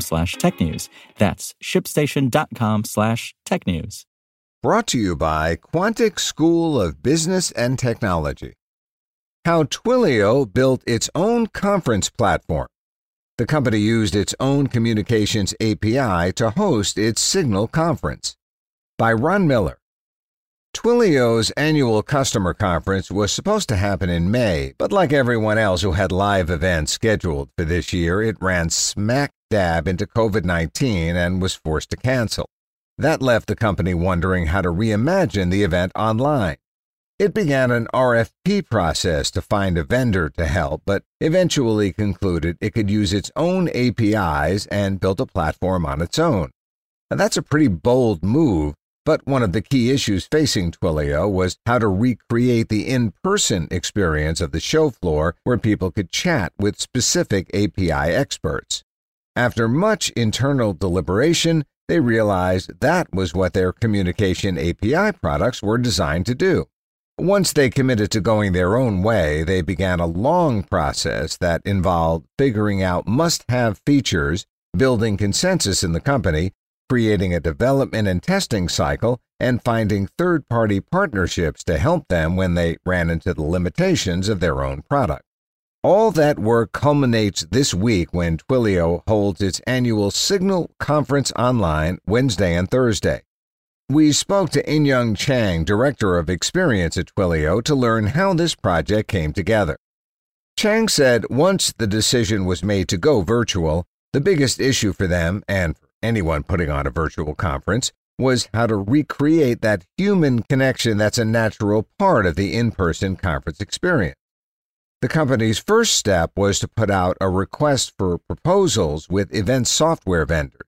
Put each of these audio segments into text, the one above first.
slash technews. That's shipstation.com slash tech news. Brought to you by Quantic School of Business and Technology. How Twilio built its own conference platform. The company used its own communications API to host its Signal conference. By Ron Miller. Twilio's annual customer conference was supposed to happen in May, but like everyone else who had live events scheduled for this year, it ran smack dab into COVID 19 and was forced to cancel. That left the company wondering how to reimagine the event online. It began an RFP process to find a vendor to help, but eventually concluded it could use its own APIs and built a platform on its own. Now, that's a pretty bold move, but one of the key issues facing Twilio was how to recreate the in person experience of the show floor where people could chat with specific API experts. After much internal deliberation, they realized that was what their communication API products were designed to do. Once they committed to going their own way, they began a long process that involved figuring out must have features, building consensus in the company, creating a development and testing cycle, and finding third party partnerships to help them when they ran into the limitations of their own product. All that work culminates this week when Twilio holds its annual Signal Conference online Wednesday and Thursday. We spoke to Inyoung Chang, Director of Experience at Twilio, to learn how this project came together. Chang said once the decision was made to go virtual, the biggest issue for them, and anyone putting on a virtual conference, was how to recreate that human connection that's a natural part of the in person conference experience. The company's first step was to put out a request for proposals with event software vendors.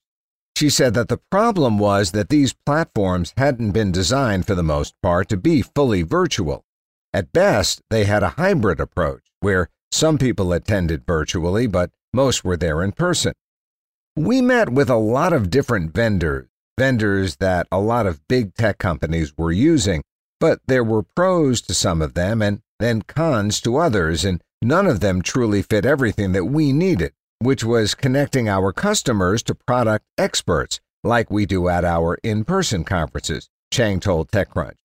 She said that the problem was that these platforms hadn't been designed for the most part to be fully virtual. At best, they had a hybrid approach where some people attended virtually, but most were there in person. We met with a lot of different vendors, vendors that a lot of big tech companies were using, but there were pros to some of them and then cons to others, and none of them truly fit everything that we needed, which was connecting our customers to product experts like we do at our in person conferences, Chang told TechCrunch.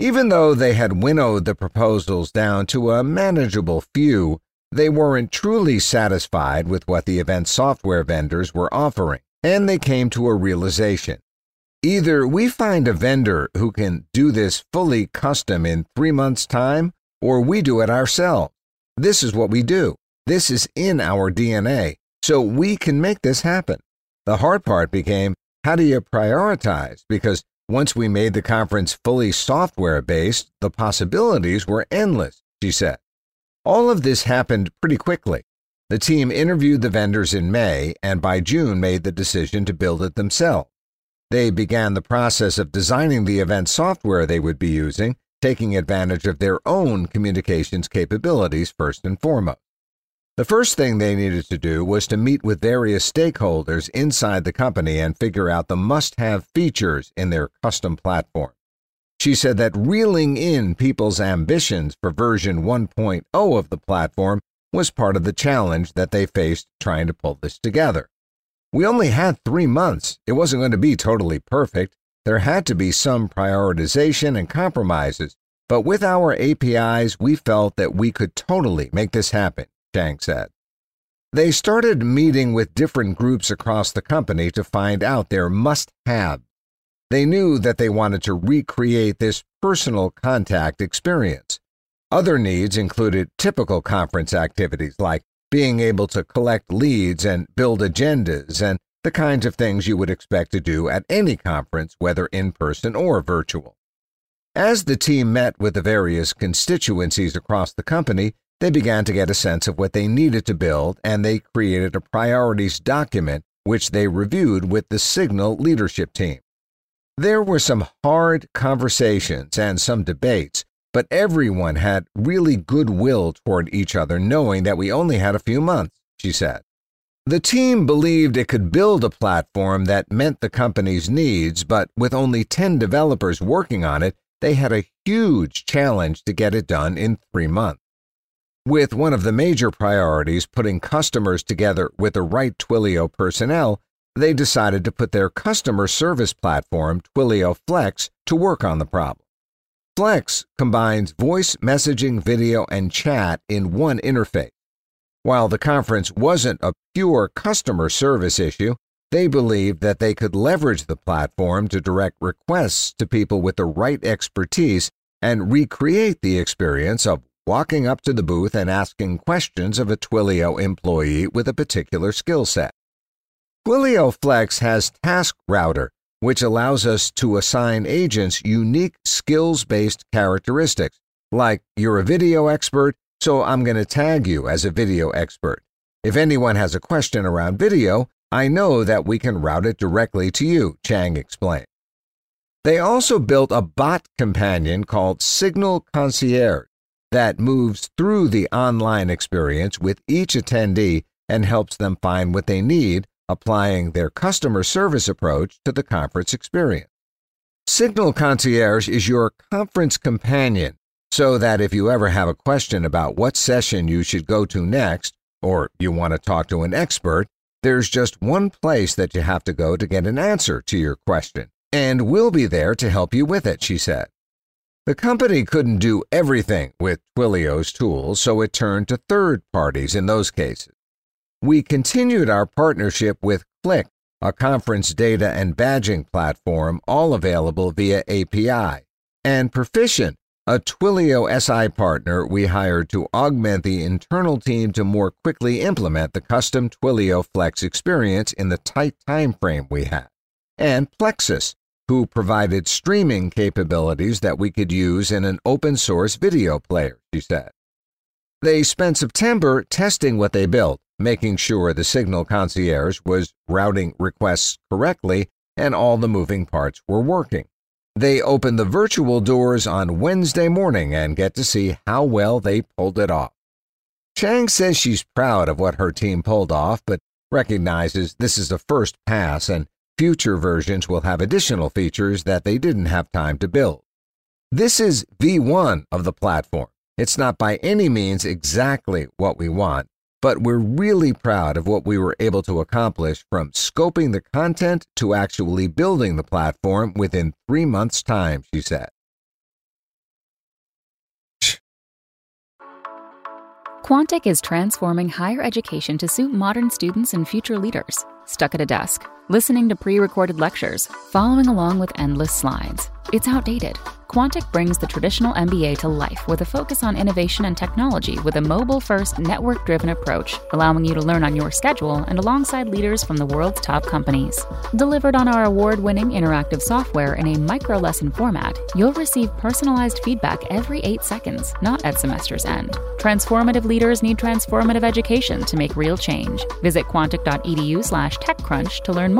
Even though they had winnowed the proposals down to a manageable few, they weren't truly satisfied with what the event software vendors were offering, and they came to a realization. Either we find a vendor who can do this fully custom in three months' time, or we do it ourselves. This is what we do. This is in our DNA. So we can make this happen. The hard part became how do you prioritize? Because once we made the conference fully software based, the possibilities were endless, she said. All of this happened pretty quickly. The team interviewed the vendors in May and by June made the decision to build it themselves. They began the process of designing the event software they would be using taking advantage of their own communications capabilities first and foremost. The first thing they needed to do was to meet with various stakeholders inside the company and figure out the must have features in their custom platform. She said that reeling in people's ambitions for version 1.0 of the platform was part of the challenge that they faced trying to pull this together. We only had three months. It wasn't going to be totally perfect, there had to be some prioritization and compromises, but with our APIs, we felt that we could totally make this happen, Chang said. They started meeting with different groups across the company to find out their must have. They knew that they wanted to recreate this personal contact experience. Other needs included typical conference activities like being able to collect leads and build agendas and the kinds of things you would expect to do at any conference, whether in person or virtual. As the team met with the various constituencies across the company, they began to get a sense of what they needed to build, and they created a priorities document which they reviewed with the Signal leadership team. There were some hard conversations and some debates, but everyone had really good will toward each other, knowing that we only had a few months, she said. The team believed it could build a platform that met the company's needs, but with only 10 developers working on it, they had a huge challenge to get it done in three months. With one of the major priorities putting customers together with the right Twilio personnel, they decided to put their customer service platform, Twilio Flex, to work on the problem. Flex combines voice, messaging, video, and chat in one interface. While the conference wasn't a pure customer service issue, they believed that they could leverage the platform to direct requests to people with the right expertise and recreate the experience of walking up to the booth and asking questions of a Twilio employee with a particular skill set. Twilio Flex has Task Router, which allows us to assign agents unique skills based characteristics, like you're a video expert, so I'm going to tag you as a video expert. If anyone has a question around video, I know that we can route it directly to you, Chang explained. They also built a bot companion called Signal Concierge that moves through the online experience with each attendee and helps them find what they need, applying their customer service approach to the conference experience. Signal Concierge is your conference companion so that if you ever have a question about what session you should go to next, or you want to talk to an expert, there's just one place that you have to go to get an answer to your question, and we'll be there to help you with it, she said. The company couldn't do everything with Twilio's tools, so it turned to third parties in those cases. We continued our partnership with Klik, a conference data and badging platform, all available via API, and Perficient, a Twilio SI partner we hired to augment the internal team to more quickly implement the custom Twilio Flex experience in the tight time frame we had, and Plexus, who provided streaming capabilities that we could use in an open source video player, she said. They spent September testing what they built, making sure the Signal Concierge was routing requests correctly and all the moving parts were working. They open the virtual doors on Wednesday morning and get to see how well they pulled it off. Chang says she's proud of what her team pulled off, but recognizes this is a first pass and Future versions will have additional features that they didn't have time to build. This is V1 of the platform. It's not by any means exactly what we want, but we're really proud of what we were able to accomplish from scoping the content to actually building the platform within three months' time, she said. Quantic is transforming higher education to suit modern students and future leaders. Stuck at a desk, listening to pre recorded lectures, following along with endless slides. It's outdated. Quantic brings the traditional MBA to life with a focus on innovation and technology with a mobile first, network driven approach, allowing you to learn on your schedule and alongside leaders from the world's top companies. Delivered on our award winning interactive software in a micro lesson format, you'll receive personalized feedback every eight seconds, not at semester's end. Transformative leaders need transformative education to make real change. Visit quantic.edu slash TechCrunch to learn more